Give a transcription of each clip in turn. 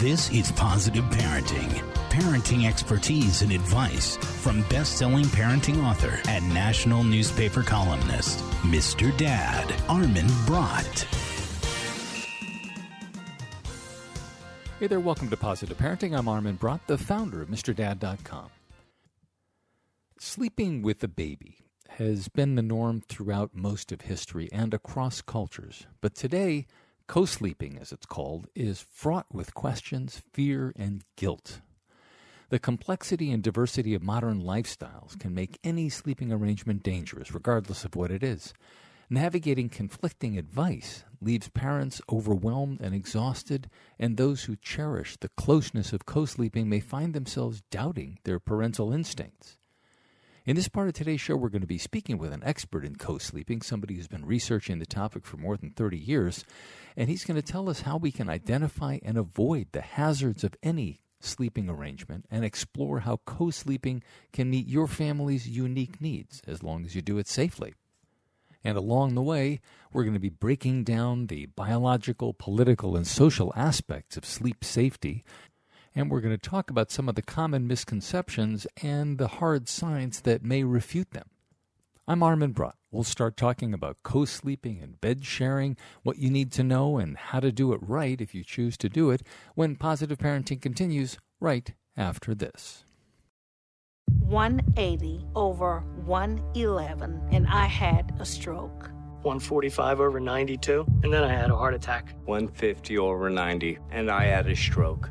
This is Positive Parenting. Parenting expertise and advice from best selling parenting author and national newspaper columnist, Mr. Dad, Armin Brott. Hey there, welcome to Positive Parenting. I'm Armin Brott, the founder of MrDad.com. Sleeping with a baby has been the norm throughout most of history and across cultures, but today, Co sleeping, as it's called, is fraught with questions, fear, and guilt. The complexity and diversity of modern lifestyles can make any sleeping arrangement dangerous, regardless of what it is. Navigating conflicting advice leaves parents overwhelmed and exhausted, and those who cherish the closeness of co sleeping may find themselves doubting their parental instincts. In this part of today's show, we're going to be speaking with an expert in co sleeping, somebody who's been researching the topic for more than 30 years, and he's going to tell us how we can identify and avoid the hazards of any sleeping arrangement and explore how co sleeping can meet your family's unique needs as long as you do it safely. And along the way, we're going to be breaking down the biological, political, and social aspects of sleep safety and we're going to talk about some of the common misconceptions and the hard science that may refute them. I'm Armin Brott. We'll start talking about co sleeping and bed sharing, what you need to know, and how to do it right if you choose to do it when positive parenting continues right after this. 180 over 111, and I had a stroke. 145 over 92, and then I had a heart attack. 150 over 90, and I had a stroke.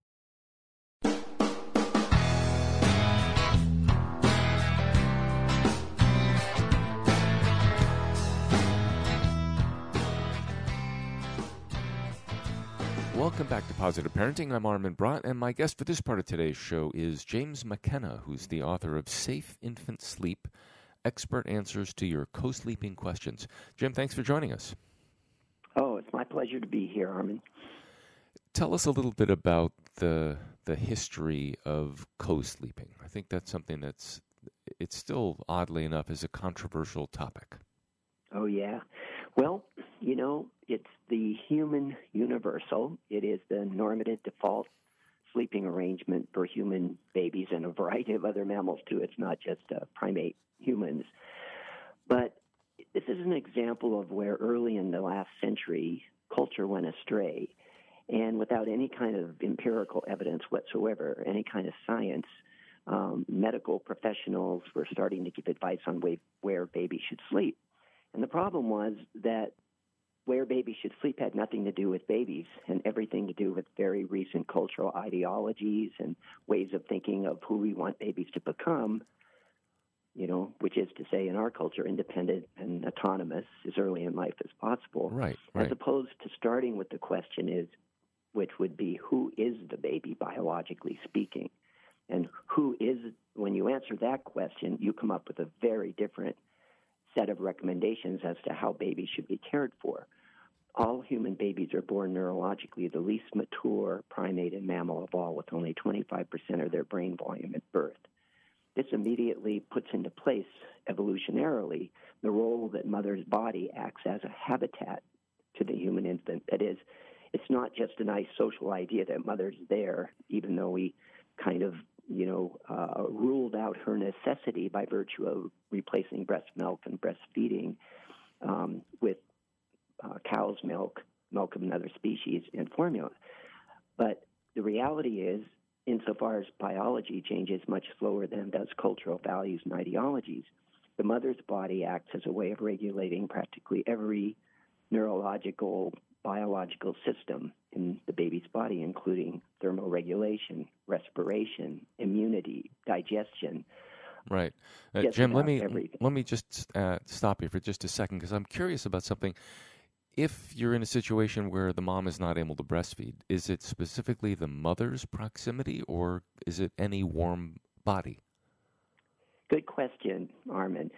Welcome back to Positive Parenting. I'm Armin Brott, and my guest for this part of today's show is James McKenna, who's the author of Safe Infant Sleep Expert Answers to Your Co Sleeping Questions. Jim, thanks for joining us. Oh, it's my pleasure to be here, Armin. Tell us a little bit about the the history of co-sleeping. I think that's something that's it's still oddly enough is a controversial topic. Oh yeah. Well, you know, it's the human universal. It is the normative default sleeping arrangement for human babies and a variety of other mammals too. It's not just uh, primate humans. But this is an example of where early in the last century culture went astray. And without any kind of empirical evidence whatsoever, any kind of science, um, medical professionals were starting to give advice on way, where babies should sleep. And the problem was that where babies should sleep had nothing to do with babies and everything to do with very recent cultural ideologies and ways of thinking of who we want babies to become, you know, which is to say, in our culture, independent and autonomous as early in life as possible. Right, right. As opposed to starting with the question is, which would be, who is the baby biologically speaking? And who is, when you answer that question, you come up with a very different set of recommendations as to how babies should be cared for. All human babies are born neurologically the least mature primate and mammal of all, with only 25% of their brain volume at birth. This immediately puts into place, evolutionarily, the role that mother's body acts as a habitat to the human infant. That is, it's not just a nice social idea that mother's there, even though we kind of you know, uh, ruled out her necessity by virtue of replacing breast milk and breastfeeding um, with uh, cow's milk, milk of another species, and formula. But the reality is, insofar as biology changes much slower than does cultural values and ideologies, the mother's body acts as a way of regulating practically every neurological biological system in the baby's body, including thermoregulation, respiration, immunity, digestion. Right, uh, Jim. Let me everything. let me just uh, stop you for just a second because I'm curious about something. If you're in a situation where the mom is not able to breastfeed, is it specifically the mother's proximity, or is it any warm body? Good question, Armin.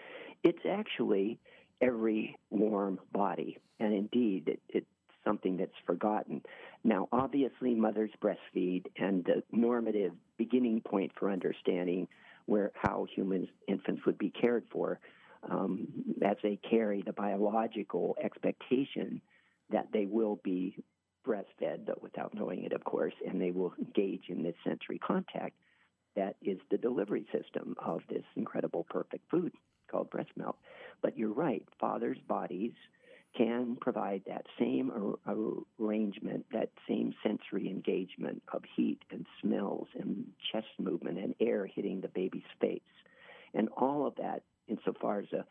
It's actually every warm body. And indeed, it, it's something that's forgotten. Now, obviously, mothers breastfeed, and the normative beginning point for understanding where how humans infants would be cared for um, as they carry the biological expectation that they will be breastfed, though without knowing it, of course, and they will engage in this sensory contact that is the delivery system of this incredible perfect food called breast milk. But you're right, fathers' bodies can provide that same ar- arrangement, that same sensory engagement of heat and smells and chest movement and air hitting the baby's face. And all of that, insofar as a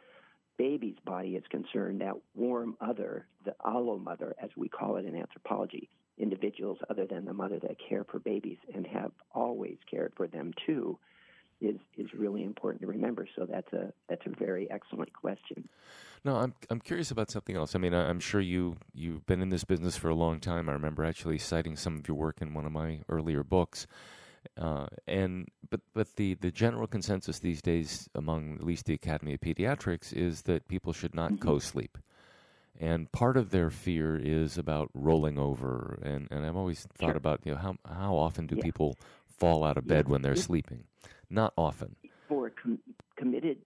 baby's body is concerned, that warm other, the allo mother, as we call it in anthropology, individuals other than the mother that care for babies and have always cared for them too, is is really important to remember. So that's a that's a very excellent question. No, I'm I'm curious about something else. I mean, I'm sure you you've been in this business for a long time. I remember actually citing some of your work in one of my earlier books. Uh, and but but the, the general consensus these days among at least the Academy of Pediatrics is that people should not mm-hmm. co-sleep, and part of their fear is about rolling over. And, and I've always thought sure. about you know how how often do yeah. people fall out of bed yeah. when they're yeah. sleeping? Not often. For a com- committed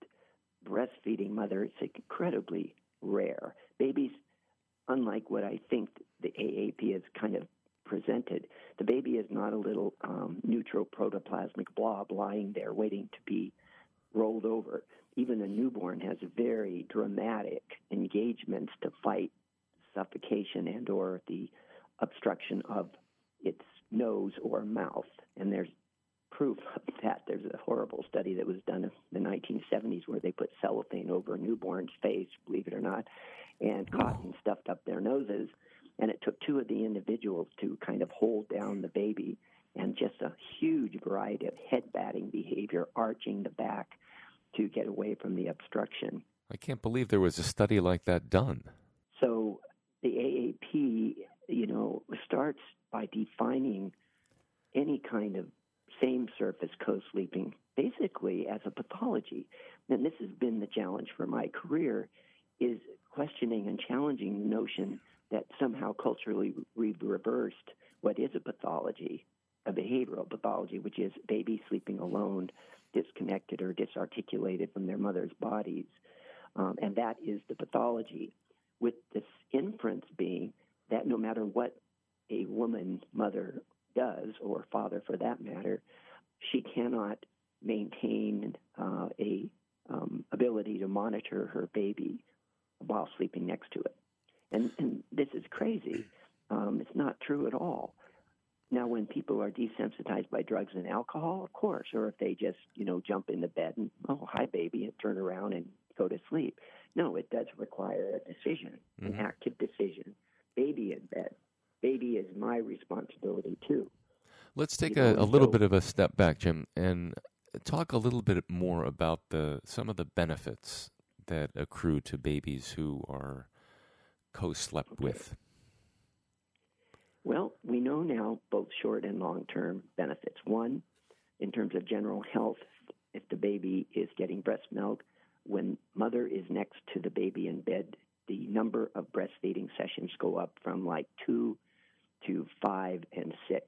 breastfeeding mother, it's incredibly rare. Babies, unlike what I think the AAP has kind of presented, the baby is not a little um, neutral protoplasmic blob lying there waiting to be rolled over. Even a newborn has very dramatic engagements to fight suffocation and or the obstruction of its nose or mouth. And there's proof of that. There's a horrible study that was done in the 1970s where they put cellophane over a newborn's face, believe it or not, and cotton stuffed up their noses. And it took two of the individuals to kind of hold down the baby, and just a huge variety of head batting behavior, arching the back to get away from the obstruction. I can't believe there was a study like that done. So the AAP, you know, starts by defining any kind of same surface co sleeping basically as a pathology. And this has been the challenge for my career is questioning and challenging the notion that somehow culturally we've reversed what is a pathology, a behavioral pathology, which is babies sleeping alone, disconnected or disarticulated from their mother's bodies. Um, and that is the pathology, with this inference being that no matter what a woman, mother, does, or father for that matter, she cannot maintain uh, a um, ability to monitor her baby while sleeping next to it. And, and this is crazy. Um, it's not true at all. Now, when people are desensitized by drugs and alcohol, of course, or if they just, you know, jump into bed and, oh, hi, baby, and turn around and go to sleep. No, it does require a decision, mm-hmm. an active decision. Baby in bed, baby is my responsibility too. Let's take a, a, little so, bit of a step back, Jim, and talk a little bit more about the some of the benefits that accrue to babies who are co-slept okay. with. Well, we know now both short and long-term benefits. One, in terms of general health, if the baby is getting breast milk, when mother is next to the baby in bed, the number of breastfeeding sessions go up from like two to five and six.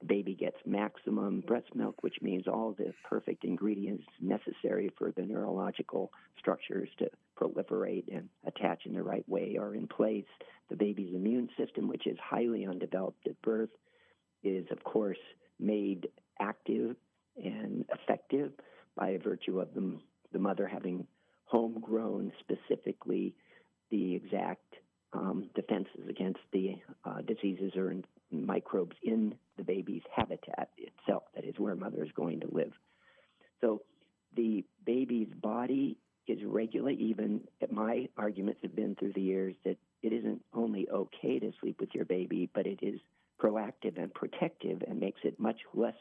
The baby gets maximum breast milk, which means all the perfect ingredients necessary for the neurological structures to proliferate and attach in the right way are in place. The baby's immune system, which is highly undeveloped at birth, is, of course, made active and effective by virtue of the, the mother having homegrown specifically the exact um, defenses against the uh, diseases or in, microbes in the baby's habitat itself, that is where mother is going to live. So the baby's body is regulate, even my arguments have been through the years that it isn't only okay to sleep with your baby, but it is proactive and protective and makes it much less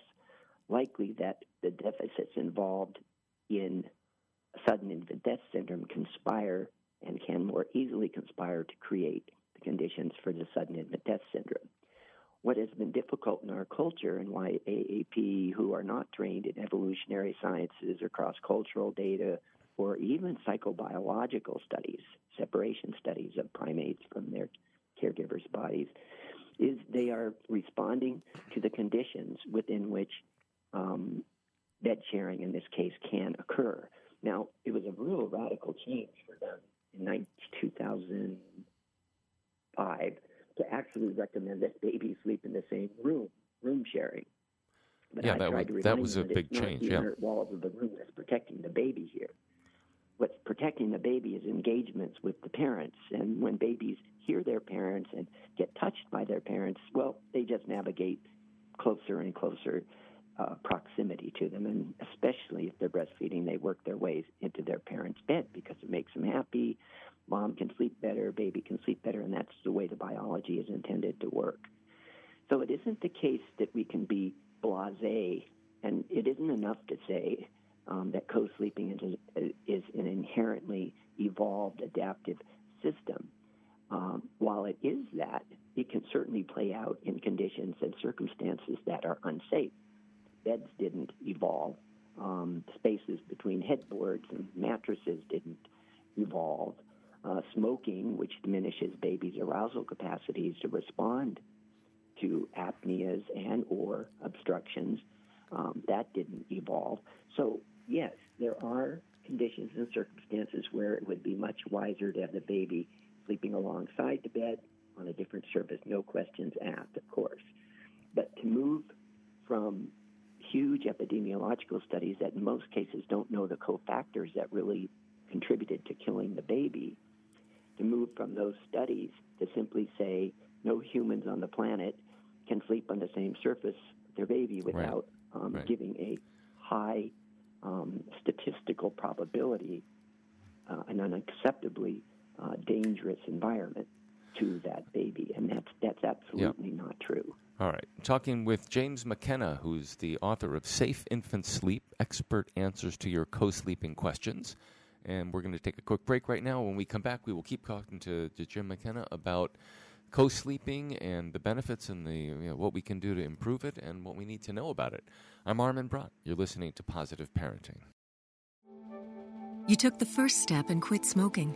likely that the deficits involved in sudden infant death syndrome conspire and can more easily conspire to create the conditions for the sudden infant death syndrome. What has been difficult in our culture and why AAP, who are not trained in evolutionary sciences or cross cultural data or even psychobiological studies, separation studies of primates from their caregivers' bodies, is they are responding to the conditions within which um, bed sharing, in this case, can occur. Now, it was a real radical change for them in 2005 to actually recommend that babies sleep in the same room, room sharing. But yeah, that was, that was a big change. yeah, the walls of the room that's protecting the baby here. What's protecting the baby is engagements with the parents, and when babies hear their parents and get touched by their parents, well, they just navigate closer and closer uh, proximity to them, and especially if they're breastfeeding, they work their ways into their parents' bed because it makes them happy. Mom can sleep better, baby can sleep better, and that's the way the biology is intended to work. So it isn't the case that we can be blase, and it isn't enough to say um, that co-sleeping is, is, an inherently evolved adaptive system. Um, while it is that, it can certainly play out in conditions and circumstances that are unsafe beds didn't evolve. Um, spaces between headboards and mattresses didn't evolve. Uh, smoking, which diminishes babies' arousal capacities to respond to apneas and or obstructions, um, that didn't evolve. So yes, there are conditions and circumstances where it would be much wiser to have the baby sleeping alongside the bed on a different surface, no questions asked, of course. But to move from huge epidemiological studies that in most cases don't know the cofactors that really contributed to killing the baby, to move from those studies to simply say no humans on the planet can sleep on the same surface with their baby without right. Um, right. giving a high um, statistical probability, uh, an unacceptably uh, dangerous environment to that baby, and that's that's absolutely yep. not true. All right. Talking with James McKenna, who's the author of Safe Infant Sleep Expert Answers to Your Co Sleeping Questions. And we're going to take a quick break right now. When we come back, we will keep talking to, to Jim McKenna about co sleeping and the benefits and the you know, what we can do to improve it and what we need to know about it. I'm Armin Brott. You're listening to Positive Parenting. You took the first step and quit smoking,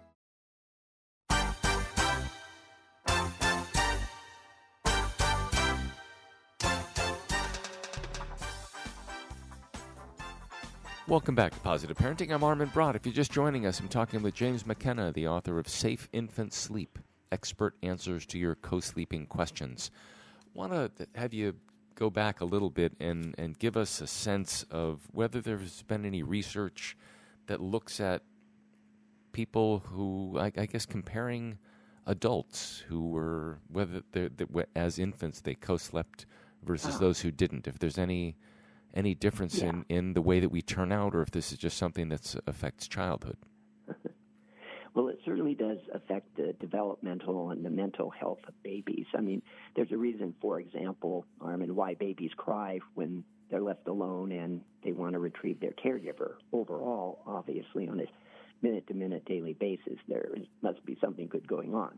Welcome back to Positive Parenting. I'm Armin Brott. If you're just joining us, I'm talking with James McKenna, the author of Safe Infant Sleep Expert Answers to Your Co Sleeping Questions. Want to have you go back a little bit and, and give us a sense of whether there's been any research that looks at people who, I, I guess, comparing adults who were, whether they're, as infants, they co slept versus ah. those who didn't. If there's any any difference Yeah. in, in the way that we turn out, or if this is just something that affects childhood. Well, it certainly does affect the developmental and the mental health of babies. I mean, there's a reason, for example, Armin, why babies cry when they're left alone and they want to retrieve their caregiver. Overall, obviously, on a minute to minute daily basis, there is, must be something good going on.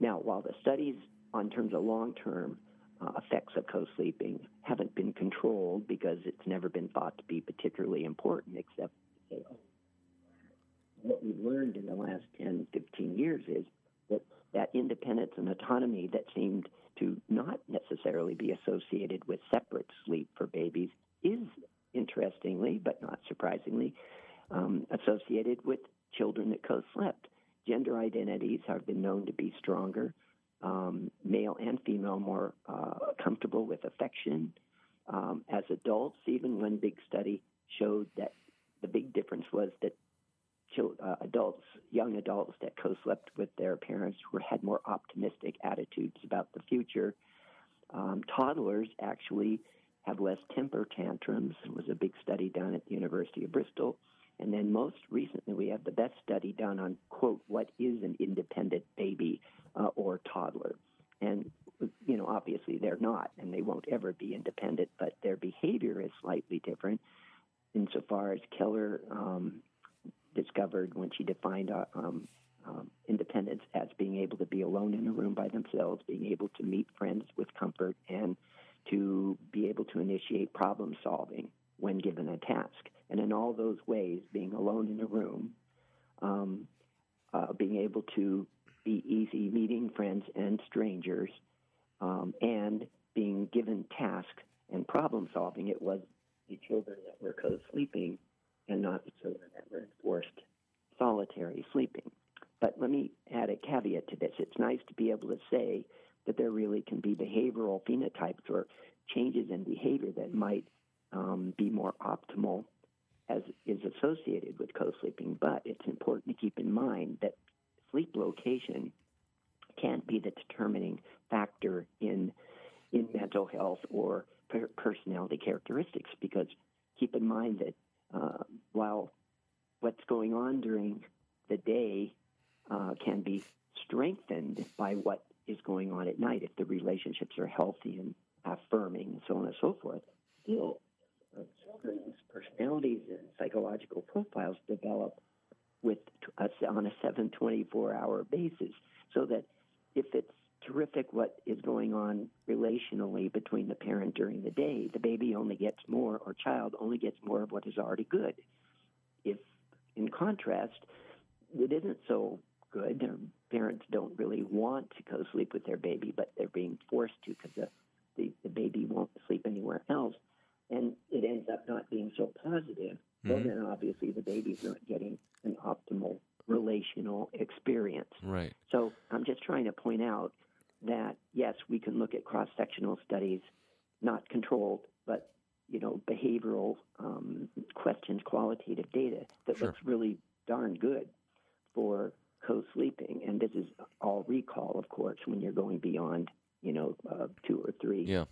Now, while the studies on terms of long term uh, effects of co sleeping haven't been controlled because it's never been thought to be particularly important, except oh, what we've learned in the last 10, 15 years is that that independence and autonomy that seemed to not necessarily be associated with separate sleep for babies is, interestingly, but not surprisingly, um, associated with children that co slept. Gender identities have been known to be stronger, um, male and female more uh, comfortable with affection. Um, as adults, even one big study showed that the big difference was that uh, adults, young adults that co-slept with their parents, were had more optimistic attitudes about the future. Um, toddlers actually have less temper tantrums. Was a big study done at the University of Bristol And then most recently, we have the best study done on, quote, what is an independent baby uh, or toddler. And, you know, obviously they're not, and they won't ever be independent, but their behavior is slightly different insofar as Keller um, discovered when she defined uh, um, um, independence as being able to be alone in a room by themselves, being able to meet friends with comfort, and to be able to initiate problem solving when given a task. And in all those ways, being alone in a room, um, uh, being able to be easy meeting friends and strangers, um, and being given tasks and problem solving, it was the children that were co sleeping and not the children that were enforced solitary sleeping. But let me add a caveat to this. It's nice to be able to say that there really can be behavioral phenotypes or changes in behavior that might um, be more optimal as is associated with co-sleeping. But it's important to keep in mind that sleep location can't be the determining factor in in mental health or per- personality characteristics because keep in mind that uh, while what's going on during the day uh, can be strengthened by what is going on at night if the relationships are healthy and affirming and so on and so forth. Still, uh, children's personalities psychological profiles develop with us on a 724 hour basis so that if it's terrific what is going on relationally between the parent during the day, the baby only gets more or child only gets more of what is already good. If in contrast, it isn't so good. Parents don't really want to go sleep with their baby, but they're being forced to because the, the, the baby won't sleep anywhere else. And it ends up not being so positive. Mm-hmm. Well, then obviously the baby's not getting an optimal relational experience. Right. So I'm just trying to point out that yes, we can look at cross sectional studies, not controlled, but you know, behavioral um, questions, qualitative data that sure. looks really darn good for co-sleeping, and this is all recall, of course, when you're going beyond, you know, uh, two or three. Yeah,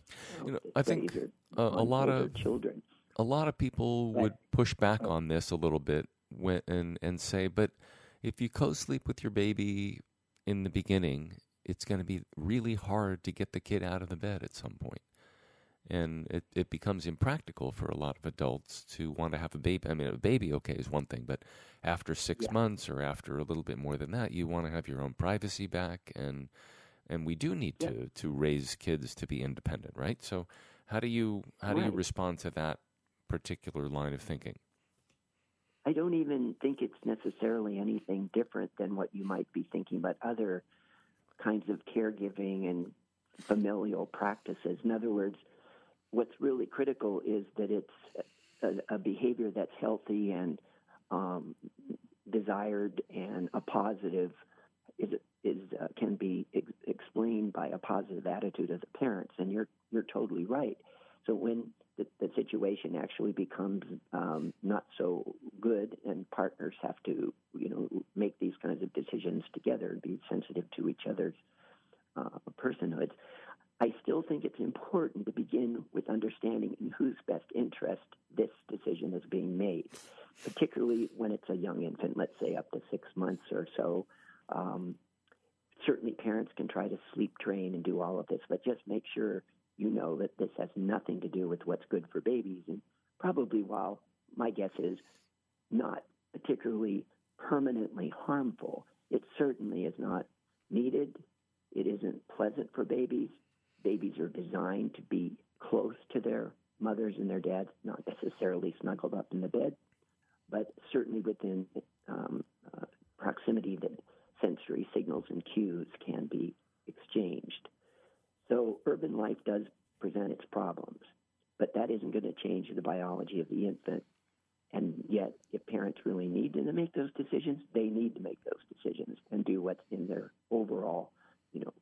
you know, I think uh, a lot of children, a lot of people would push back on this a little bit when, and and say, but if you co-sleep with your baby in the beginning, it's going to be really hard to get the kid out of the bed at some point and it, it becomes impractical for a lot of adults to want to have a baby. I mean, a baby, okay, is one thing, but after six yeah. months or after a little bit more than that, you want to have your own privacy back, and and we do need yeah. to to raise kids to be independent, right? So, how do you how right. do you respond to that particular line of thinking? I don't even think it's necessarily anything different than what you might be thinking about other kinds of caregiving and familial practices. In other words, what's really critical is that it's a, a behavior that's healthy and um, desired and a positive is is uh, can be ex- explained by a positive attitude of the parents. And you're you're totally right. So when the, the situation actually becomes um, not so good, and partners have to you know make these kinds of decisions together and be sensitive to each other's uh, personhoods. I still think it's important to begin with understanding in whose best interest this decision is being made, particularly when it's a young infant, let's say up to six months or so. Um, certainly, parents can try to sleep train and do all of this, but just make sure you know that this has nothing to do with what's good for babies. And probably, while my guess is not particularly permanently harmful, it certainly is not needed. It isn't pleasant for babies babies are designed to be close to their mothers and their dads, not necessarily snuggled up in the bed, but certainly within um, uh, proximity that sensory signals and cues can be exchanged. So urban life does present its problems, but that isn't going to change the biology of the infant. And yet, if parents really need to make those decisions, they need to make those decisions and do what's in their overall, you know,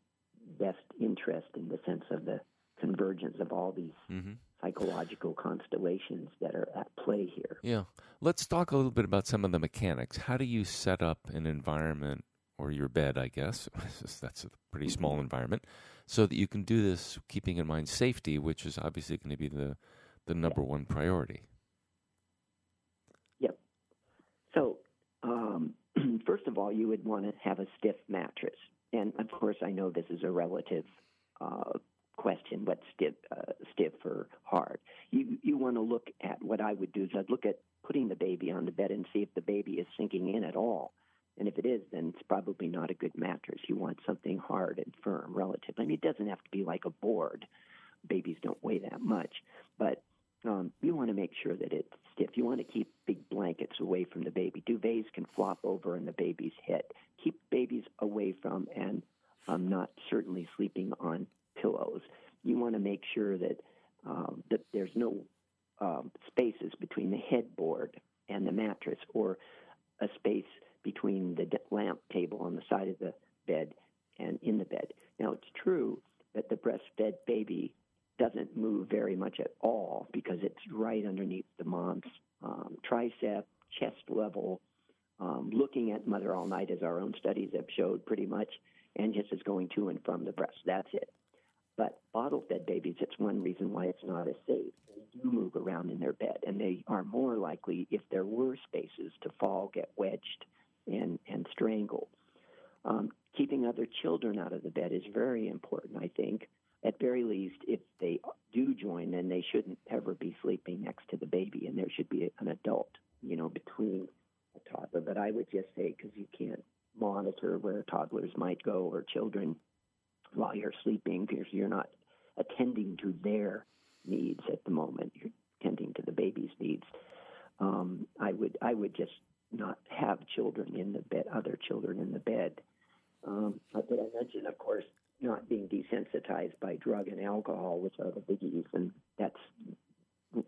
best interest in the sense of the convergence of all these mm-hmm. psychological constellations that are at play here. Yeah. Let's talk a little bit about some of the mechanics. How do you set up an environment or your bed, I guess? That's a pretty small environment. So that you can do this keeping in mind safety, which is obviously going to be the, the number one priority. Yep. So, first of all, you would want to have a stiff mattress. And of course, I know this is a relative uh, question, what's stiff, uh, stiff or hard. You you want to look at what I would do is I'd look at putting the baby on the bed and see if the baby is sinking in at all. And if it is, then it's probably not a good mattress. You want something hard and firm, relative. I mean, it doesn't have to be like a board. Babies don't weigh that much, but um, you want to make sure that it's stiff. You want to keep big blankets away from the baby. Duvets can flop over on the baby's head. Keep babies away from and um, not certainly sleeping on pillows. You want to make sure that um, that there's no um, spaces between the headboard and the mattress, or a space between the lamp table on the side of the bed and in the bed. Now, it's true that the breastfed baby doesn't move very much at all because it's right underneath the mom's um, tricep, chest level, um, looking at mother all night, as our own studies have showed pretty much, and just is going to and from the breast. That's it. But bottle fed babies, it's one reason why it's not as safe. They do move around in their bed, and they are more likely, if there were spaces, to fall, get wedged, and, and strangled. Um, keeping other children out of the bed is very important, I think. At very least, if they do join, then they shouldn't ever be sleeping next to the baby, and there should be an adult, you know, between a toddler. But I would just say, because you can't monitor where toddlers might go or children while you're sleeping because you're not attending to their needs at the moment. You're tending to the baby's needs. Um, I would I would just not have children in the bed, other children in the bed. Um, but I mentioned, of course, not being desensitized by drug and alcohol, which are the biggies, and that's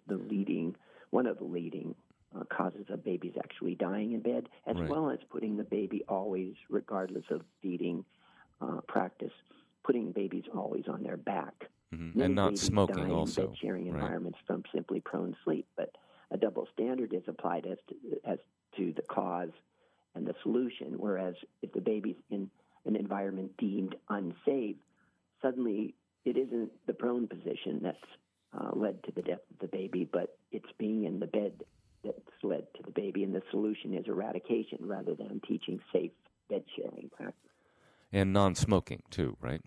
the leading one of the leading uh, causes of babies actually dying in bed, as right. well as putting the baby always, regardless of feeding uh, practice, putting babies always on their back. Mm-hmm. And not smoking also. In sharing right. environments from simply prone sleep. But a double standard is applied as to, as to the cause and the solution. Whereas if the baby's in an environment deemed unsafe, suddenly it isn't the prone position that's uh, led to the death of the baby, but it's being in the bed that's led to the baby. And the solution is eradication rather than teaching safe bed sharing practices. And non smoking, too, right?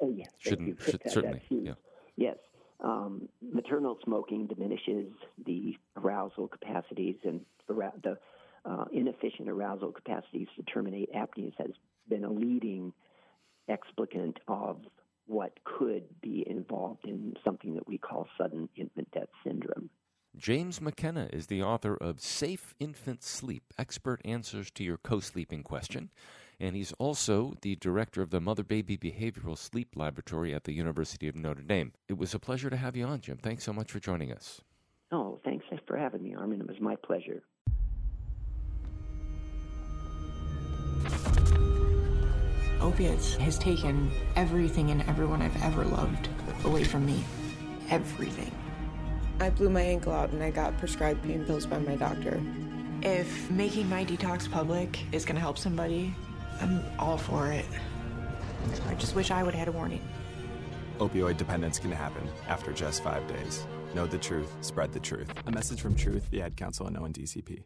Oh, yes. Shouldn't, should, certainly. Yeah. Yes. Um, maternal smoking diminishes the arousal capacities and the uh, inefficient arousal capacities to terminate apneas has been a leading explicant of what could be involved in something that we call sudden infant death syndrome. James McKenna is the author of Safe Infant Sleep Expert Answers to Your Co Sleeping Question. And he's also the director of the Mother Baby Behavioral Sleep Laboratory at the University of Notre Dame. It was a pleasure to have you on, Jim. Thanks so much for joining us. Thanks for having me, Armin. It was my pleasure. Opiates has taken everything and everyone I've ever loved away from me. Everything. I blew my ankle out and I got prescribed pain pills by my doctor. If making my detox public is going to help somebody, I'm all for it. I just wish I would have had a warning. Opioid dependence can happen after just five days. Know the truth, spread the truth. A message from Truth, the Ad Council, and ONDCP.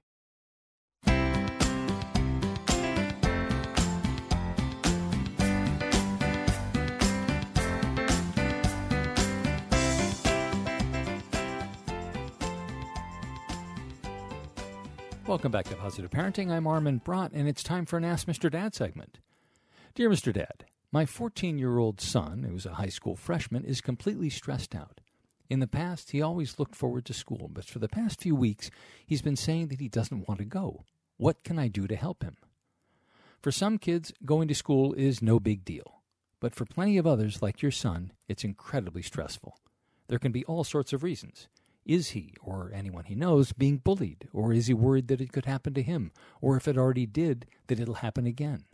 Welcome back to Positive Parenting. I'm Armin Brott, and it's time for an Ask Mr. Dad segment. Dear Mr. Dad, my 14 year old son, who's a high school freshman, is completely stressed out. In the past, he always looked forward to school, but for the past few weeks, he's been saying that he doesn't want to go. What can I do to help him? For some kids, going to school is no big deal, but for plenty of others, like your son, it's incredibly stressful. There can be all sorts of reasons. Is he, or anyone he knows, being bullied? Or is he worried that it could happen to him? Or if it already did, that it'll happen again?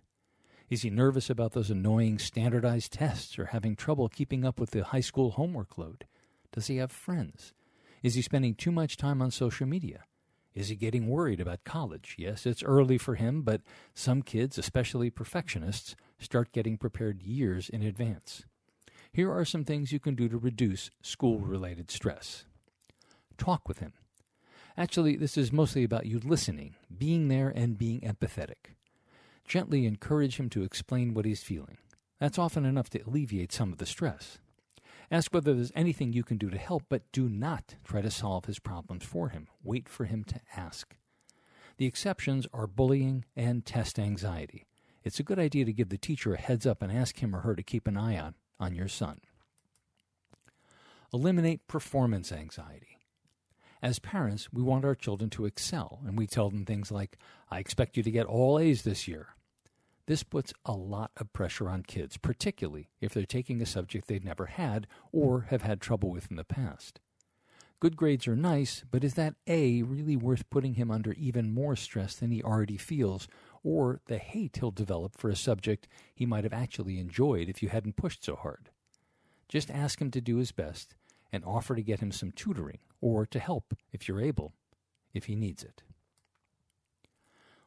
Is he nervous about those annoying standardized tests or having trouble keeping up with the high school homework load? Does he have friends? Is he spending too much time on social media? Is he getting worried about college? Yes, it's early for him, but some kids, especially perfectionists, start getting prepared years in advance. Here are some things you can do to reduce school related stress talk with him. Actually, this is mostly about you listening, being there, and being empathetic. Gently encourage him to explain what he's feeling. That's often enough to alleviate some of the stress. Ask whether there's anything you can do to help, but do not try to solve his problems for him. Wait for him to ask. The exceptions are bullying and test anxiety. It's a good idea to give the teacher a heads up and ask him or her to keep an eye on on your son. Eliminate performance anxiety. As parents, we want our children to excel, and we tell them things like, I expect you to get all A's this year. This puts a lot of pressure on kids, particularly if they're taking a subject they've never had or have had trouble with in the past. Good grades are nice, but is that A really worth putting him under even more stress than he already feels, or the hate he'll develop for a subject he might have actually enjoyed if you hadn't pushed so hard? Just ask him to do his best and offer to get him some tutoring or to help if you're able, if he needs it.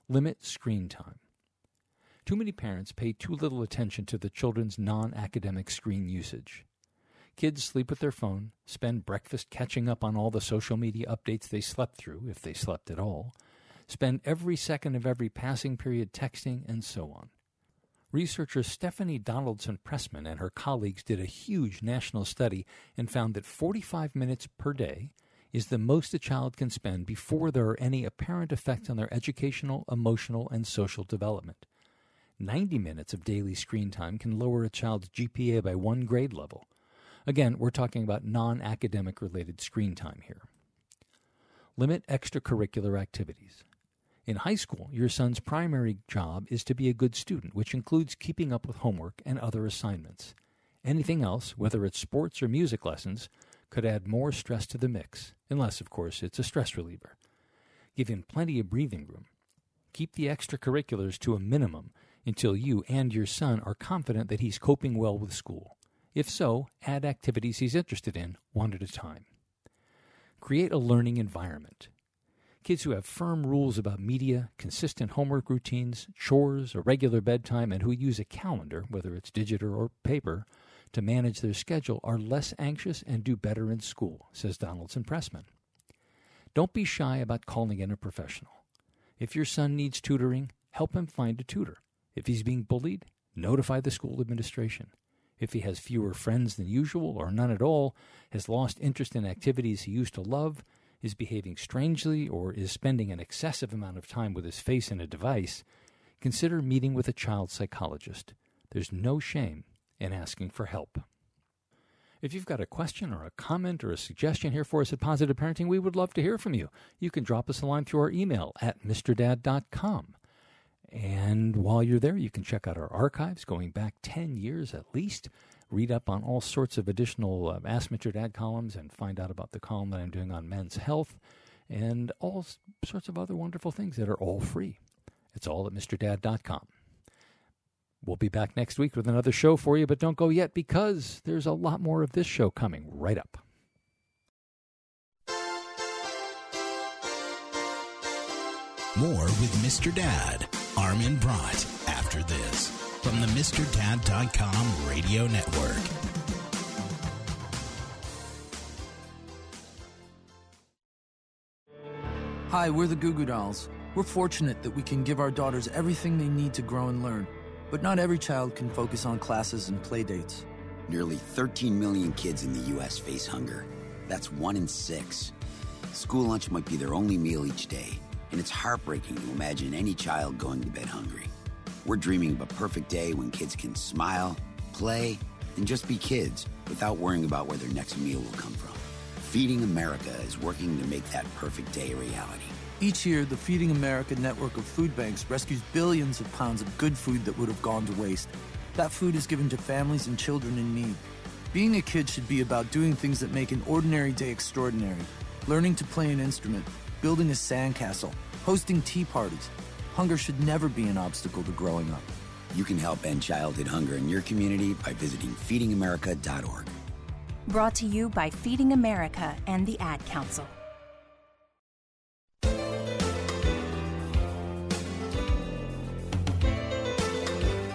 Limit screen time. Too many parents pay too little attention to the children's non academic screen usage. Kids sleep with their phone, spend breakfast catching up on all the social media updates they slept through, if they slept at all, spend every second of every passing period texting, and so on. Researcher Stephanie Donaldson Pressman and her colleagues did a huge national study and found that 45 minutes per day is the most a child can spend before there are any apparent effects on their educational, emotional, and social development. 90 minutes of daily screen time can lower a child's GPA by one grade level. Again, we're talking about non academic related screen time here. Limit extracurricular activities. In high school, your son's primary job is to be a good student, which includes keeping up with homework and other assignments. Anything else, whether it's sports or music lessons, could add more stress to the mix, unless, of course, it's a stress reliever. Give him plenty of breathing room. Keep the extracurriculars to a minimum until you and your son are confident that he's coping well with school. If so, add activities he's interested in, one at a time. Create a learning environment. Kids who have firm rules about media, consistent homework routines, chores, a regular bedtime, and who use a calendar, whether it's digital or paper, to manage their schedule are less anxious and do better in school, says Donaldson Pressman. Don't be shy about calling in a professional. If your son needs tutoring, help him find a tutor. If he's being bullied, notify the school administration. If he has fewer friends than usual or none at all, has lost interest in activities he used to love, is behaving strangely, or is spending an excessive amount of time with his face in a device, consider meeting with a child psychologist. There's no shame in asking for help. If you've got a question or a comment or a suggestion here for us at Positive Parenting, we would love to hear from you. You can drop us a line through our email at mrdad.com. And while you're there, you can check out our archives going back 10 years at least. Read up on all sorts of additional uh, Ask Mr. Dad columns and find out about the column that I'm doing on men's health and all sorts of other wonderful things that are all free. It's all at MrDad.com. We'll be back next week with another show for you, but don't go yet because there's a lot more of this show coming right up. More with Mr. Dad, Armin Brott, after this from the MrDad.com radio network. Hi, we're the Goo Goo Dolls. We're fortunate that we can give our daughters everything they need to grow and learn, but not every child can focus on classes and play dates. Nearly 13 million kids in the U.S. face hunger. That's one in six. School lunch might be their only meal each day, and it's heartbreaking to imagine any child going to bed hungry. We're dreaming of a perfect day when kids can smile, play, and just be kids without worrying about where their next meal will come from. Feeding America is working to make that perfect day a reality. Each year, the Feeding America network of food banks rescues billions of pounds of good food that would have gone to waste. That food is given to families and children in need. Being a kid should be about doing things that make an ordinary day extraordinary. Learning to play an instrument, building a sandcastle, hosting tea parties. Hunger should never be an obstacle to growing up. You can help end childhood hunger in your community by visiting feedingamerica.org. Brought to you by Feeding America and the Ad Council.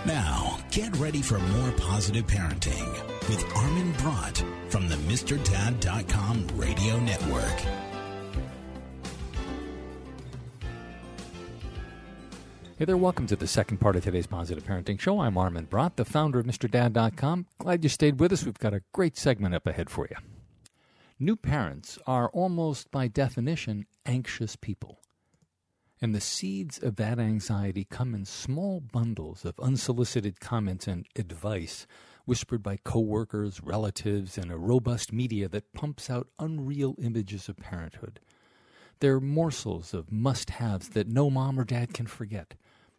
Now, get ready for more positive parenting with Armin Brott from the MrDad.com radio network. Hey there, welcome to the second part of today's Positive Parenting Show. I'm Armin Brott, the founder of MrDad.com. Glad you stayed with us. We've got a great segment up ahead for you. New parents are almost by definition anxious people. And the seeds of that anxiety come in small bundles of unsolicited comments and advice whispered by coworkers, relatives, and a robust media that pumps out unreal images of parenthood. They're morsels of must haves that no mom or dad can forget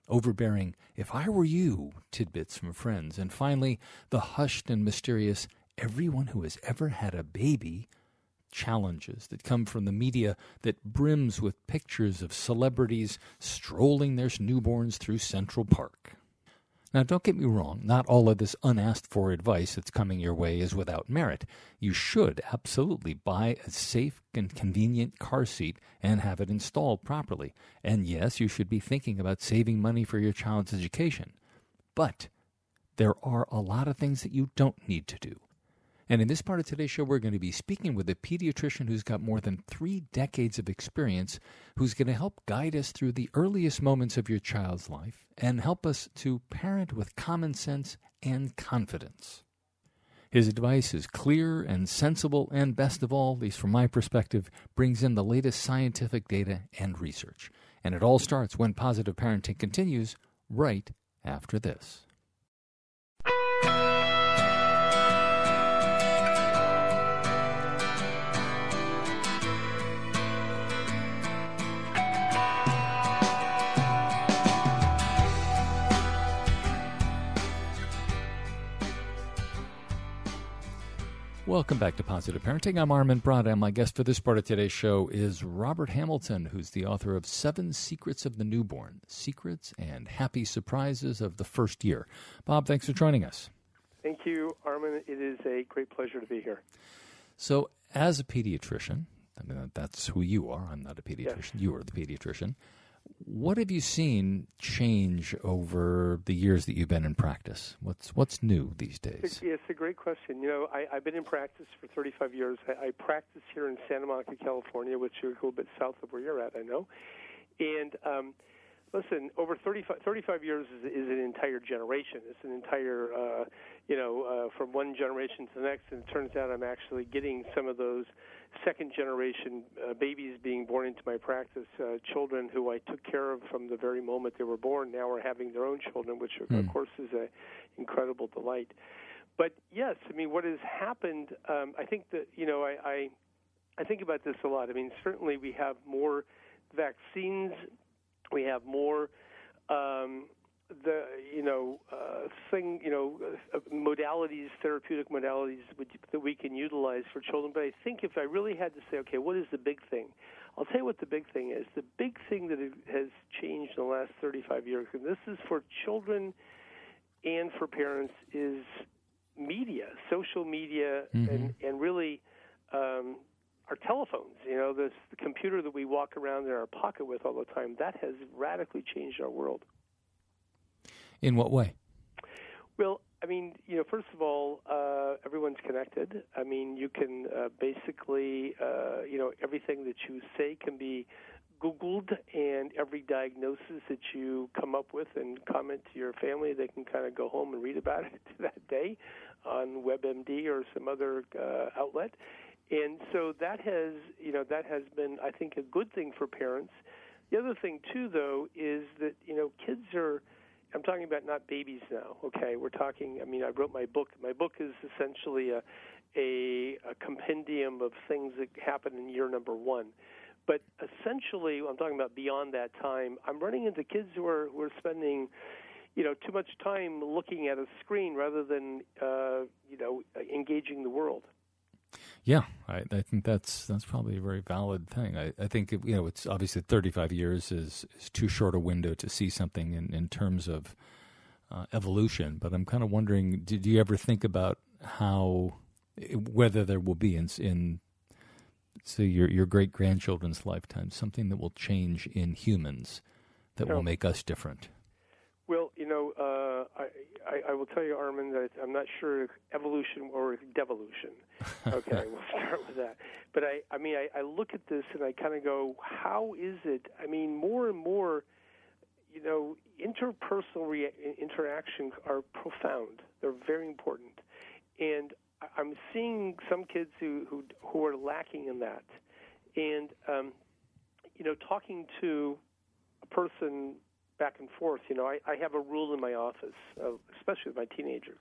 overbearing, if I were you, tidbits from friends, and finally, the hushed and mysterious, everyone who has ever had a baby challenges that come from the media that brims with pictures of celebrities strolling their newborns through Central Park. Now, don't get me wrong, not all of this unasked for advice that's coming your way is without merit. You should absolutely buy a safe and convenient car seat and have it installed properly. And yes, you should be thinking about saving money for your child's education. But there are a lot of things that you don't need to do. And in this part of today's show, we're going to be speaking with a pediatrician who's got more than three decades of experience, who's going to help guide us through the earliest moments of your child's life and help us to parent with common sense and confidence. His advice is clear and sensible, and best of all, at least from my perspective, brings in the latest scientific data and research. And it all starts when positive parenting continues right after this. Welcome back to Positive Parenting. I'm Armin Brott, and my guest for this part of today's show is Robert Hamilton, who's the author of Seven Secrets of the Newborn Secrets and Happy Surprises of the First Year. Bob, thanks for joining us. Thank you, Armin. It is a great pleasure to be here. So, as a pediatrician, I mean, that's who you are. I'm not a pediatrician. Yes. You are the pediatrician. What have you seen change over the years that you've been in practice? What's what's new these days? It's, a great question. You know, I, have been in practice for 35 years. I, I practice here in Santa Monica, California, which is a little bit south of where you're at, I know. And um, listen, over 35, 35 years is, is, an entire generation. It's an entire, uh, you know, uh, from one generation to the next. And it turns out I'm actually getting some of those second generation uh, babies being born into my practice, uh, children who I took care of from the very moment they were born, now are having their own children, which mm. of hmm. course is an incredible delight. But yes, I mean, what has happened? Um, I think that you know, I, I I think about this a lot. I mean, certainly we have more vaccines, we have more um, the you know uh, thing you know uh, modalities therapeutic modalities that we can utilize for children but i think if i really had to say okay what is the big thing i'll tell you what the big thing is the big thing that has changed in the last 35 years and this is for children and for parents is media social media mm-hmm. and and really um, our telephones, you know, this the computer that we walk around in our pocket with all the time, that has radically changed our world. In what way? Well, I mean, you know, first of all, uh, everyone's connected. I mean, you can uh, basically, uh, you know, everything that you say can be Googled, and every diagnosis that you come up with and comment to your family, they can kind of go home and read about it that day on WebMD or some other uh, outlet. And so that has, you know, that has been, I think, a good thing for parents. The other thing too, though, is that you know, kids are I'm talking about not babies now. Okay, we're talking. I mean, I wrote my book. My book is essentially a a, a compendium of things that happen in year number one. But essentially, I'm talking about beyond that time. I'm running into kids who are who are spending, you know, too much time looking at a screen rather than, uh, you know, engaging the world. Yeah, I, I, think that's that's probably a very valid thing. I, I, think you know it's obviously 35 years is, is too short a window to see something in, in terms of uh, evolution. But I'm kind of wondering, did you ever think about how whether there will be in, in say your your great grandchildren's lifetime something that will change in humans that no. will make us different? Well, you know, uh, I, I, I will tell you, Armin, that I'm not sure evolution or devolution. Okay, we'll start with that. But I, I mean, I, I look at this and I kind of go, how is it? I mean, more and more, you know, interpersonal rea- interactions are profound. They're very important, and I'm seeing some kids who who who are lacking in that, and um, you know, talking to a person back and forth. You know, I, I have a rule in my office, uh, especially with my teenagers.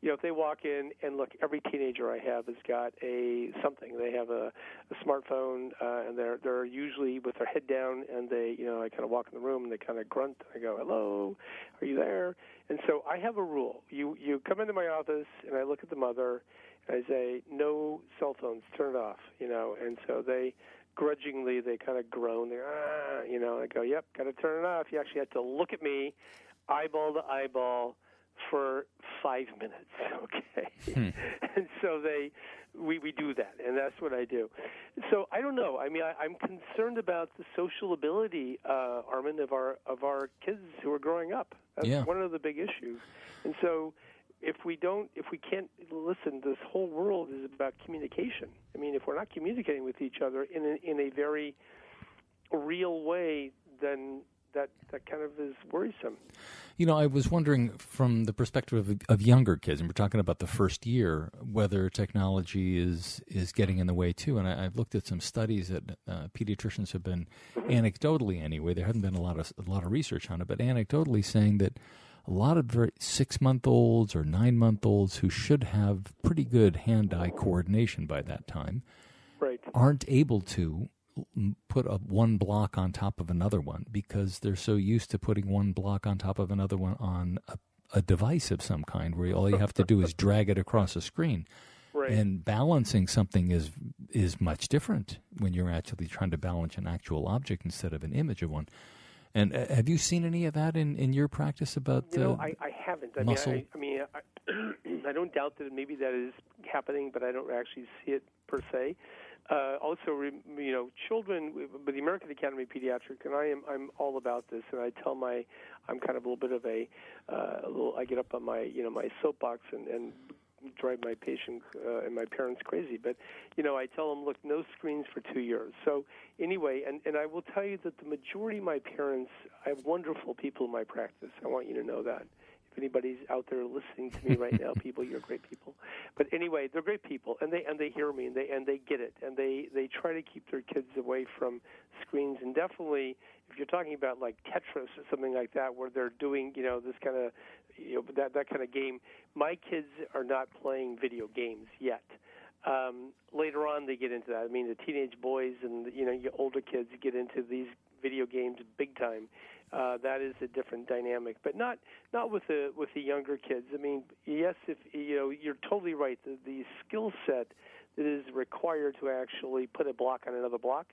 You know, if they walk in and look, every teenager I have has got a something. They have a, a smartphone, uh, and they're they're usually with their head down, and they, you know, I kind of walk in the room and they kind of grunt. And I go, "Hello, are you there?" And so I have a rule. You you come into my office, and I look at the mother, and I say, "No cell phones, turn it off." You know, and so they grudgingly they kind of groan. They ah, you know. I go, "Yep, got to turn it off." You actually have to look at me, eyeball to eyeball, for five minutes. Okay, and so they we we do that, and that's what I do. So I don't know. I mean, I, I'm concerned about the social ability, uh, Armin, of our of our kids who are growing up. That's Yeah. one of the big issues. And so, if we don't, if we can't listen, this whole world is about communication. I mean, if we're not communicating with each other in a, in a very real way, then that that kind of is worrisome. You know, I was wondering from the perspective of, of younger kids, and we're talking about the first year, whether technology is is getting in the way too. And I, I've looked at some studies that uh, pediatricians have been, anecdotally anyway, there hasn't been a lot of a lot of research on it, but anecdotally saying that a lot of very six month olds or nine month olds who should have pretty good hand eye coordination by that time, right. aren't able to put a one block on top of another one because they're so used to putting one block on top of another one on a, a device of some kind where all you have to do is drag it across a screen. Right. And balancing something is is much different when you're actually trying to balance an actual object instead of an image of one. And uh, have you seen any of that in, in your practice about You the know, I, I haven't. I muscle? mean, I, I mean, I, I don't doubt that maybe that is happening, but I don't actually see it per se. Uh, also, you know, children with the American Academy of Pediatrics, and I am I'm all about this, and I tell my I'm kind of a little bit of a, uh, a little I get up on my you know my soapbox and and drive my patients uh, and my parents crazy. But you know, I tell them, look, no screens for two years. So anyway, and and I will tell you that the majority of my parents, I have wonderful people in my practice. I want you to know that. If anybody's out there listening to me right now, people, you're great people. But anyway, they're great people, and they and they hear me, and they and they get it, and they they try to keep their kids away from screens, and definitely if you're talking about like Tetris or something like that, where they're doing you know this kind of you know that that kind of game, my kids are not playing video games yet. Um, later on, they get into that. I mean, the teenage boys and you know your older kids get into these video games big time. Uh, that is a different dynamic, but not not with the with the younger kids. I mean, yes, if you know, you're totally right. The, the skill set that is required to actually put a block on another block,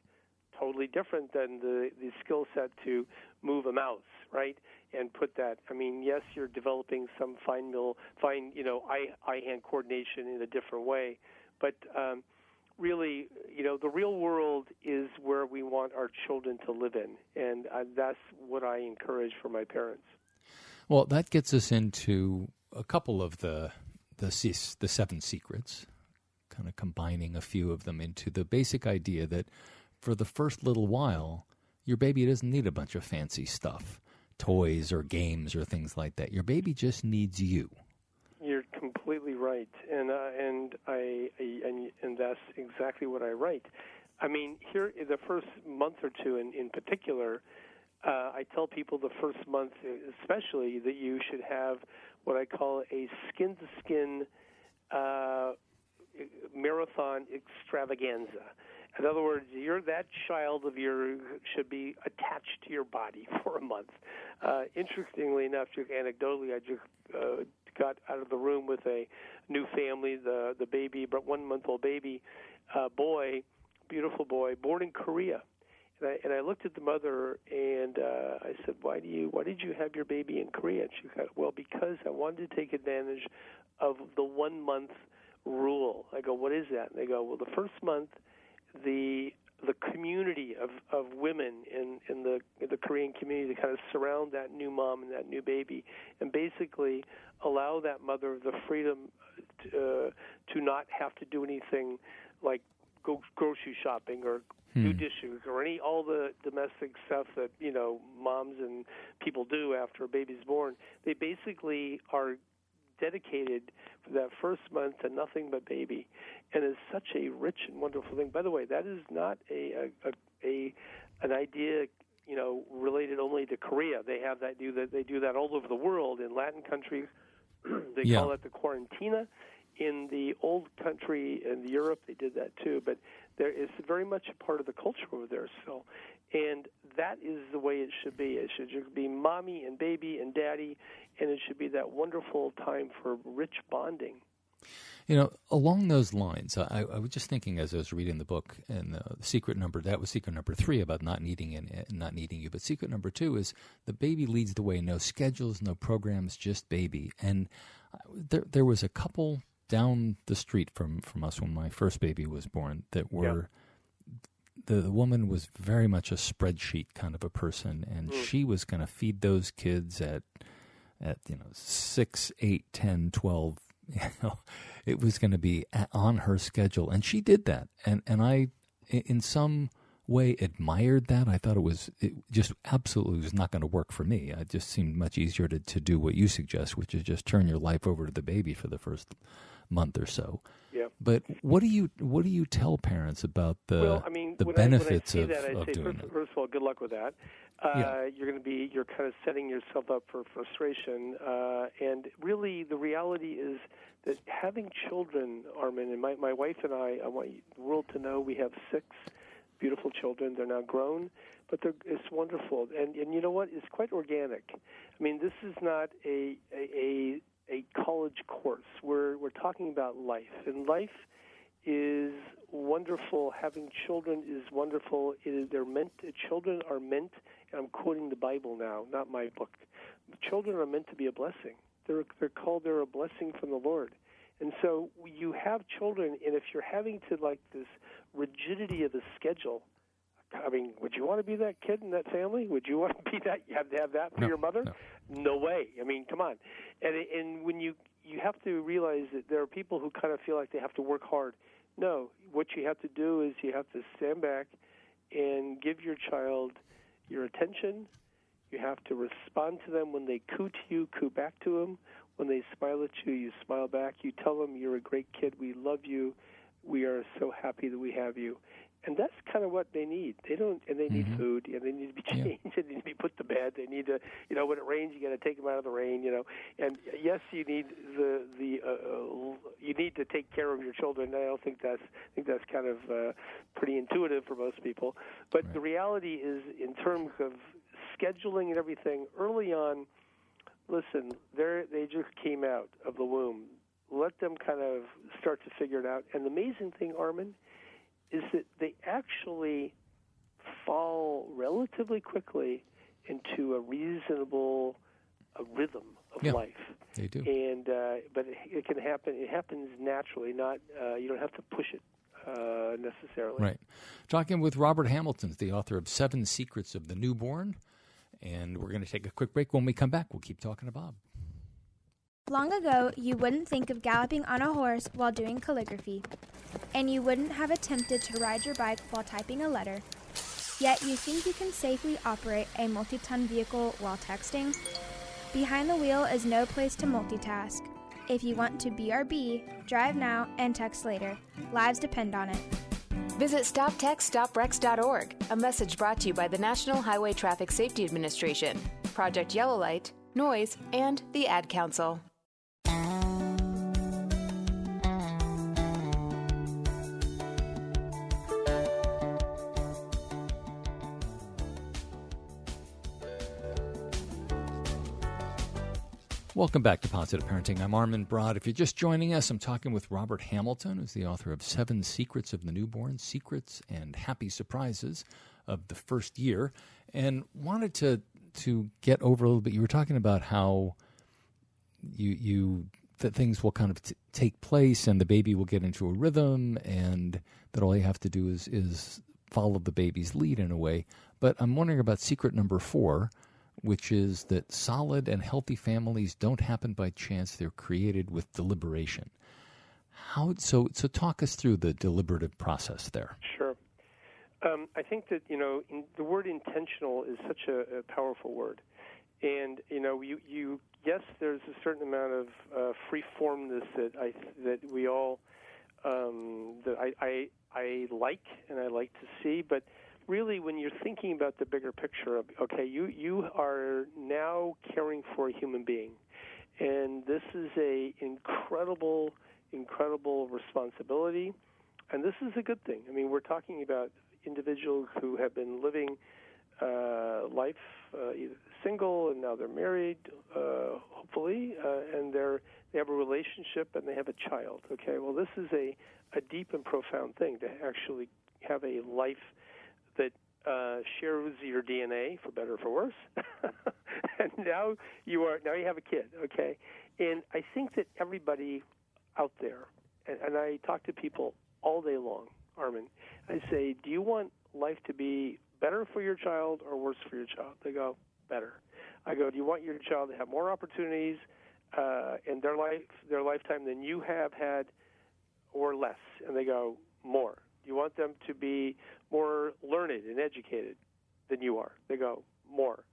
totally different than the the skill set to move a mouse, right? And put that. I mean, yes, you're developing some fine mill, fine, you know, eye eye hand coordination in a different way, but um, really, you know, the real world is where we want our children to live in, and uh, that's what I encourage for my parents. Well, that gets us into a couple of the the the seven secrets, kind of combining a few of them into the basic idea that for the first little while, your baby doesn't need a bunch of fancy stuff, toys or games or things like that. Your baby just needs you. You're completely right, and uh, and I, I and and that's exactly what I write. I mean, here the first month or two, in in particular, uh, I tell people the first month, especially, that you should have what I call a skin to skin marathon extravaganza. In other words, you're that child of your should be attached to your body for a month. Uh, interestingly enough, just anecdotally, I just uh, got out of the room with a new family, the the baby, but one month old baby, uh, boy, beautiful boy, born in Korea. And I, and I looked at the mother and uh, I said, "Why do you? Why did you have your baby in Korea?" And she said, "Well, because I wanted to take advantage of the one month rule." I go, "What is that?" And they go, "Well, the first month, the the community of, of women in, in the the Korean community to kind of surround that new mom and that new baby, and basically allow that mother the freedom to, uh, to not have to do anything like go grocery shopping or Hmm. do dishes or any all the domestic stuff that you know moms and people do after a baby's born. They basically are dedicated for that first month to nothing but baby, and is such a rich and wonderful thing. By the way, that is not a a, a, an idea you know related only to Korea. They have that do that they do that all over the world in Latin countries. they Yeah. call it the cuarentena. In the old country in Europe, they did that too. But there is very much a part of the culture over there still, and that is the way it should be. It should just be mommy and baby and daddy, and it should be that wonderful time for rich bonding. You know, along those lines, I, I was just thinking as I was reading the book, and uh, secret number that was secret number three about not needing and not needing you. But secret number two is the baby leads the way. No schedules, no programs, just baby. And uh, there, there was a couple down the street from from us when my first baby was born that were. The, the woman was very much a spreadsheet kind of a person, and Mm. she was going to feed those kids at at you know six, eight, ten, twelve. You know, it was going to be on her schedule, and she did that. And and I, in some way, admired that. I thought it was it just absolutely was not going to work for me. It just seemed much easier to to do what you suggest, which is just turn your life over to the baby for the first month or so. Yeah. But what do you what do you tell parents about the well, I mean, the benefits I, I of, that, of say doing first, it? first of all, good luck with that. Uh, Yeah. You're going to be you're kind of setting yourself up for frustration, uh, and really the reality is that having children, Armin, and my my wife and I, I want the world to know we have six beautiful children. They're now grown, but they're, it's wonderful, and and you know what? It's quite organic. I mean, this is not a a, a college course. We're we're talking about life, and life is wonderful. Having children is wonderful. It is, they're meant. Children are meant. And I'm quoting the Bible now, not my book. Children are meant to be a blessing. They're they're called. They're a blessing from the Lord. And so you have children, and if you're having to like this rigidity of the schedule, I mean, would you want to be that kid in that family? Would you want to be that? You have to have that for No, your mother? No. way. I mean, come on. And and when you you have to realize that there are people who kind of feel like they have to work hard. No, what you have to do is you have to stand back and give your child your attention. You have to respond to them when they coo to you, coo back to them. When they smile at you, you smile back. You tell them you're a great kid. We love you. We are so happy that we have you. And that's kind of what they need. They don't, and they need Mhm. food, and they need to be changed, and they need to be put to bed. They need to, you know, when it rains, you got to take them out of the rain, you know. And yes, you need the the uh, uh, you need to take care of your children. I don't think that's I think that's kind of uh, pretty intuitive for most people. But the reality is, in terms of scheduling and everything, early on, listen, they they just came out of the womb. Let them kind of start to figure it out. And the amazing thing, Armin, is that they actually fall relatively quickly into a reasonable a rhythm of Yeah, life. They do. And uh, but it, it can happen. It happens naturally. Not uh, you don't have to push it uh, necessarily. Right. Talking with Robert Hamilton, the author of Seven Secrets of the Newborn. And we're going to take a quick break. When we come back, we'll keep talking to Bob. Long ago, you wouldn't think of galloping on a horse while doing calligraphy, and you wouldn't have attempted to ride your bike while typing a letter. Yet you think you can safely operate a multi ton vehicle while texting? Behind the wheel is no place to multitask. If you want to BRB, drive now and text later. Lives depend on it. Visit StopTextStopWrecks.org, a message brought to you by the National Highway Traffic Safety Administration, Project Yellow Light, Noise, and the Ad Council. Welcome back to Positive Parenting. I'm Armin Brott. If you're just joining us, I'm talking with Robert Hamilton, who's the author of Seven Secrets of the Newborn Secrets and Happy Surprises of the First Year. And wanted to to get over a little bit. You were talking about how you you that things will kind of t- take place and the baby will get into a rhythm and that all you have to do is is follow the baby's lead in a way. But I'm wondering about secret number 4 which is that solid and healthy families don't happen by chance, they're created with deliberation. How so? So talk us through the deliberative process there. Sure. Um, I think that you know in, the word intentional is such a, a, powerful word, and you know you you yes there's a certain amount of uh, free formness that I that we all um, that I, I I like and I like to see, but really when you're thinking about the bigger picture of okay you you are now caring for a human being, and this is a incredible incredible responsibility. And this is a good thing. I mean, we're talking about individuals who have been living uh, life uh, single and now they're married, uh, hopefully, uh, and they're they have a relationship and they have a child. Okay, well, this is a a deep and profound thing to actually have a life uh, shares your DNA for better or for worse. and now you are now you have a kid. Okay, and I think that everybody out there, and, and I talk to people all day long Armin, I say, do you want life to be better for your child or worse for your child? They go, better. I go, do you want your child to have more opportunities uh, in their life, their lifetime than you have had, or less? And they go, more. Do you want them to be more learned and educated than you are? They go, more.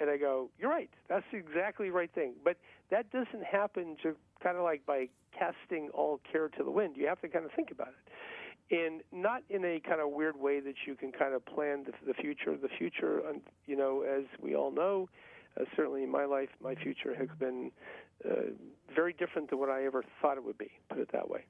And I go, you're right. That's exactly the right thing. But that doesn't happen to kind of like by casting all care to the wind. You have to kind of think about it and not in a kind of weird way that you can kind of plan the, the future. The future, you know, as we all know, uh, certainly in my life, my future has been uh, very different than what I ever thought it would be. Put it that way.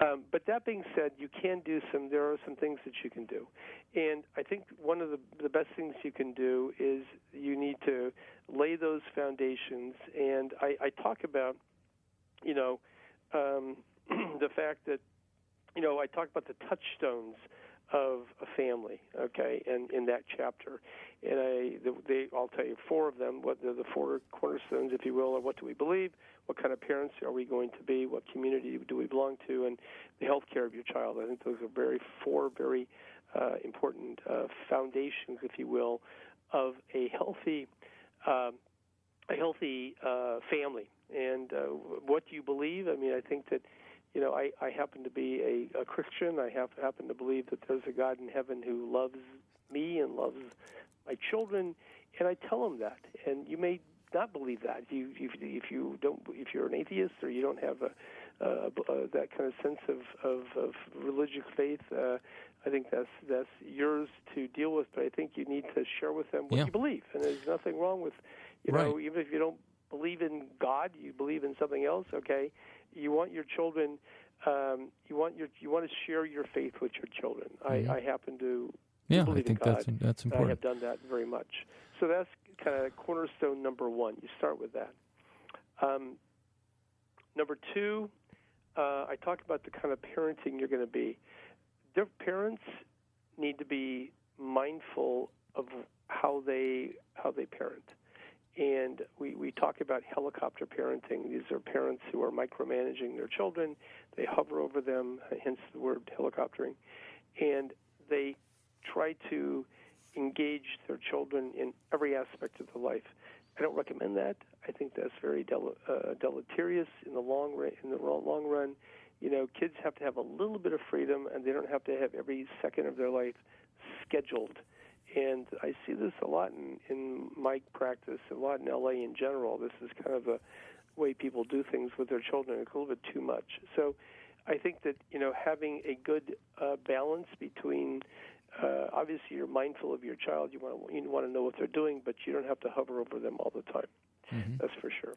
Um, but that being said, you can do some. There are some things that you can do, and I think one of the the best things you can do is you need to lay those foundations. And I, I talk about, you know, um, the fact that you know, I talk about the touchstones of a family, okay, and in that chapter, and I, they, I'll tell you four of them. What the, the four cornerstones, if you will, of what do we believe? What kind of parents are we going to be? What community do we belong to? And the health care of your child. I think those are very four very uh, important uh, foundations, if you will, of a healthy, uh, a healthy uh, family. And uh, what do you believe? I mean, I think that you know, I, I happen to be a, a Christian. I have, happen to believe that there's a God in heaven who loves me and loves my children, and I tell them that. And you may not believe that. You, if, if you don't, if you're an atheist or you don't have a, uh, uh, that kind of sense of, of, of religious faith, uh, I think that's that's yours to deal with. But I think you need to share with them what yeah. you believe, and there's nothing wrong with, you right. know, even if you don't believe in God, you believe in something else. Okay, you want your children um, you want your you want to share your faith with your children. Mm-hmm. I, I happen to yeah, believe I think in God. that's that's important. I have done that very much. So that's kind of cornerstone number one. You start with that. Um, number two, uh, I talked about the kind of parenting you're going to be. Their parents need to be mindful of how they how they parent and we, we talk about helicopter parenting. These are parents who are micromanaging their children. They hover over them, hence the word helicoptering, and they try to engage their children in every aspect of their life. I don't recommend that. I think that's very del- uh, deleterious in the long run. In the long run, you know, kids have to have a little bit of freedom, and they don't have to have every second of their life scheduled and I see this a lot in, in my practice, a lot in LA in general. This is kind of a way people do things with their children. It's a little bit too much. So I think that you know having a good uh, balance between uh, obviously you're mindful of your child. You want to you want to know what they're doing, but you don't have to hover over them all the time. Mm-hmm. That's for sure.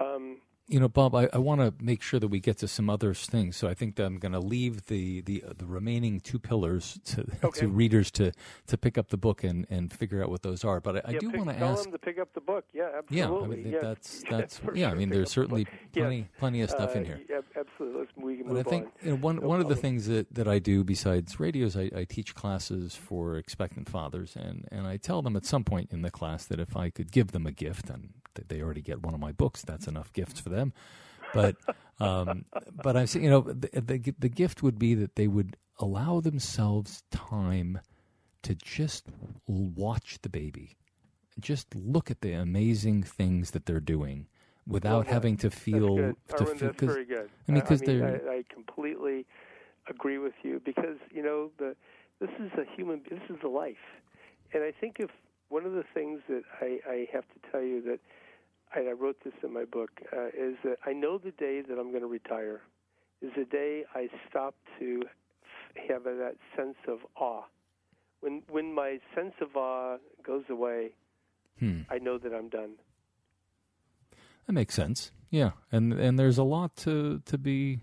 Um, you know, Bob, I, I want to make sure that we get to some other things. So I think that I'm going to leave the, the the remaining two pillars to, okay. to readers to, to pick up the book and, and figure out what those are. But I, yeah, I do want to ask them to pick up the book. Yeah, absolutely. Yeah, I mean, yeah. that's that's yeah, yeah. Sure. I mean, there's certainly plenty yes. plenty of stuff uh, in here. Yeah, absolutely. Let's, we can but I think on. you know, one no one of the things that, that I do besides radios, I, I teach classes for expectant fathers, and, and I tell them at some point in the class that if I could give them a gift, and they already get one of my books, that's enough gifts for them. But um, but I'm saying, you know, the, the the gift would be that they would allow themselves time to just watch the baby, just look at the amazing things that they're doing, without that. having to feel to. Feel. that's very good. I mean, because I, they're I, I completely agree with you because you know the this is a human. This is a life, and I think if one of the things that I, I have to tell you that I, I wrote this in my book uh, is that I know the day that I'm going to retire is the day I stop to have that sense of awe. When when my sense of awe goes away, Hmm. I know that I'm done. That makes sense. Yeah, and and there's a lot to to be,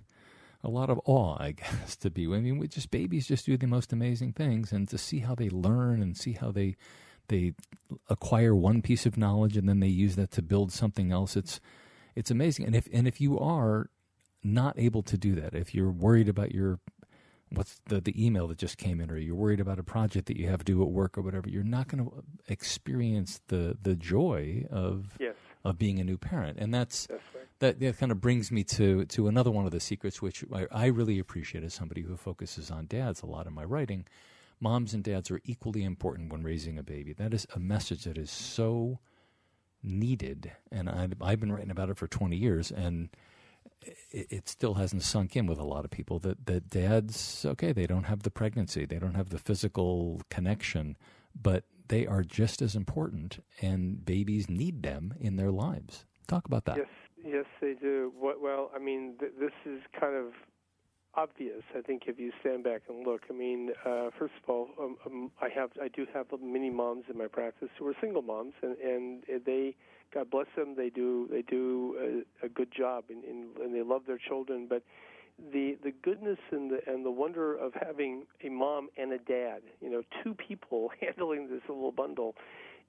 a lot of awe, I guess, to be. I mean, we just babies just do the most amazing things, and to see how they learn and see how they they acquire one piece of knowledge and then they use that to build something else. It's it's amazing. And if and if you are not able to do that, if you're worried about your what's the the email that just came in, or you're worried about a project that you have due at work or whatever, you're not going to experience the the joy of Yes. of being a new parent, and that's, That's right. that that kind of brings me to to another one of the secrets, which I, I really appreciate as somebody who focuses on dads a lot in my writing. Moms and dads are equally important when raising a baby. That is a message that is so needed, and I, I've been writing about it for twenty years, and it, it still hasn't sunk in with a lot of people that that dads okay they don't have the pregnancy they don't have the physical connection but they are just as important and babies need them in their lives talk about that Yes, yes, they do. What, well, I mean, th- this is kind of obvious. I think if you stand back and look. I mean, uh, first of all, um, um, I have, I do have many moms in my practice who are single moms, and and they, God bless them, they do, they do a, a good job, and, and and they love their children, but. The the goodness and the and the wonder of having a mom and a dad, you know, two people handling this little bundle,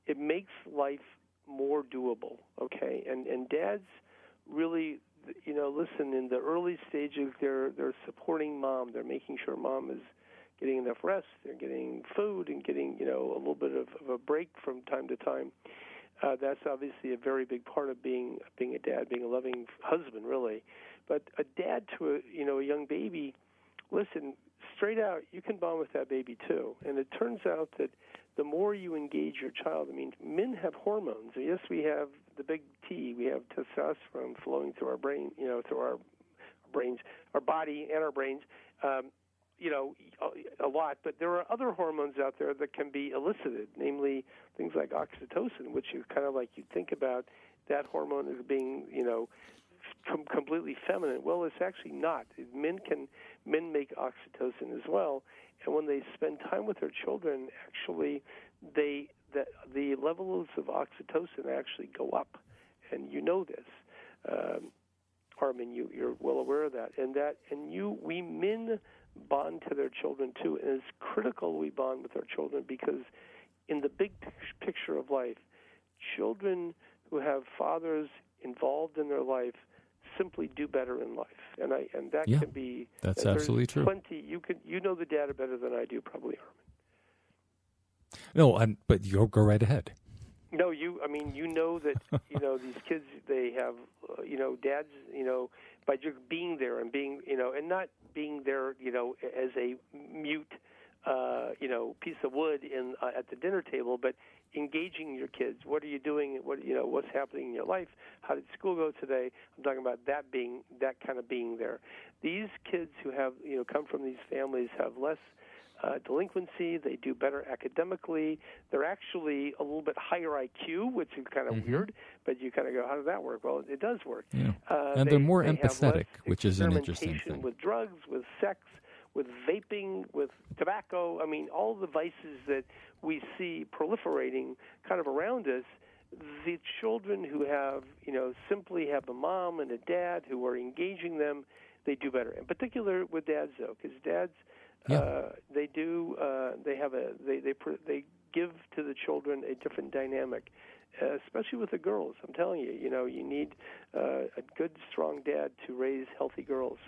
it makes life more doable. Okay, and and dads really you know listen in the early stages they're they're supporting mom. They're making sure mom is getting enough rest. They're getting food and getting you know a little bit of, of a break from time to time. Uh, that's obviously a very big part of being being a dad being a loving husband really. But a dad to a you know a young baby listen straight out you can bond with that baby too. And it turns out that the more you engage your child, I mean, men have hormones. Yes, we have the big T. We have testosterone flowing through our brain, you know, through our brains, our body, and our brains. Um, you know, a lot. But there are other hormones out there that can be elicited, namely things like oxytocin, which is kind of like you think about that hormone as being, you know, com- completely feminine. Well, it's actually not. Men can men make oxytocin as well, and when they spend time with their children, actually, they the the levels of oxytocin actually go up, and you know this. Um, Armin, you, you're well aware of that, and that, and you, we men bond to their children too, and it's critical we bond with our children because, in the big picture of life, children who have fathers involved in their life simply do better in life, and I and that Yeah, can be that's absolutely true. Plenty you can you know the data better than I do, probably, Armin. No I'm, but you go right ahead No, you. I mean, you know that you know these kids. They have, uh, you know, dads. You know, by just being there and being, you know, and not being there, you know, as a mute, uh, you know, piece of wood in uh, at the dinner table, but engaging your kids. What are you doing? What you know? What's happening in your life? How did school go today? I'm talking about that being that kind of being there. These kids who have, you know, come from these families have less uh, delinquency. They do better academically. They're actually a little bit higher IQ, which is kind of Mhm. weird. But you kind of go, how does that work? Well, it does work. Yeah. Uh, And they, they're more they empathetic, which is an interesting thing. With drugs, with sex, with vaping, with tobacco. I mean, all the vices that we see proliferating kind of around us. The children who have, you know, simply have a mom and a dad who are engaging them, they do better. In particular with dads, though, because dads Yeah. uh, they do. Uh, they have a. They they pr- they give to the children a different dynamic, uh, especially with the girls. I'm telling you, you know, you need uh, a good, strong dad to raise healthy girls.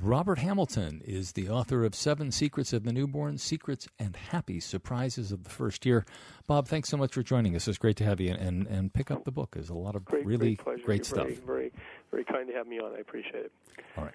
Robert Hamilton is the author of Seven Secrets of the Newborn, Secrets and Happy Surprises of the First Year. Bob, thanks so much for joining us. It's great to have you and, and pick up the book. There's a lot of Great, really great, great stuff. Very, very, very kind to have me on. I appreciate it. All right.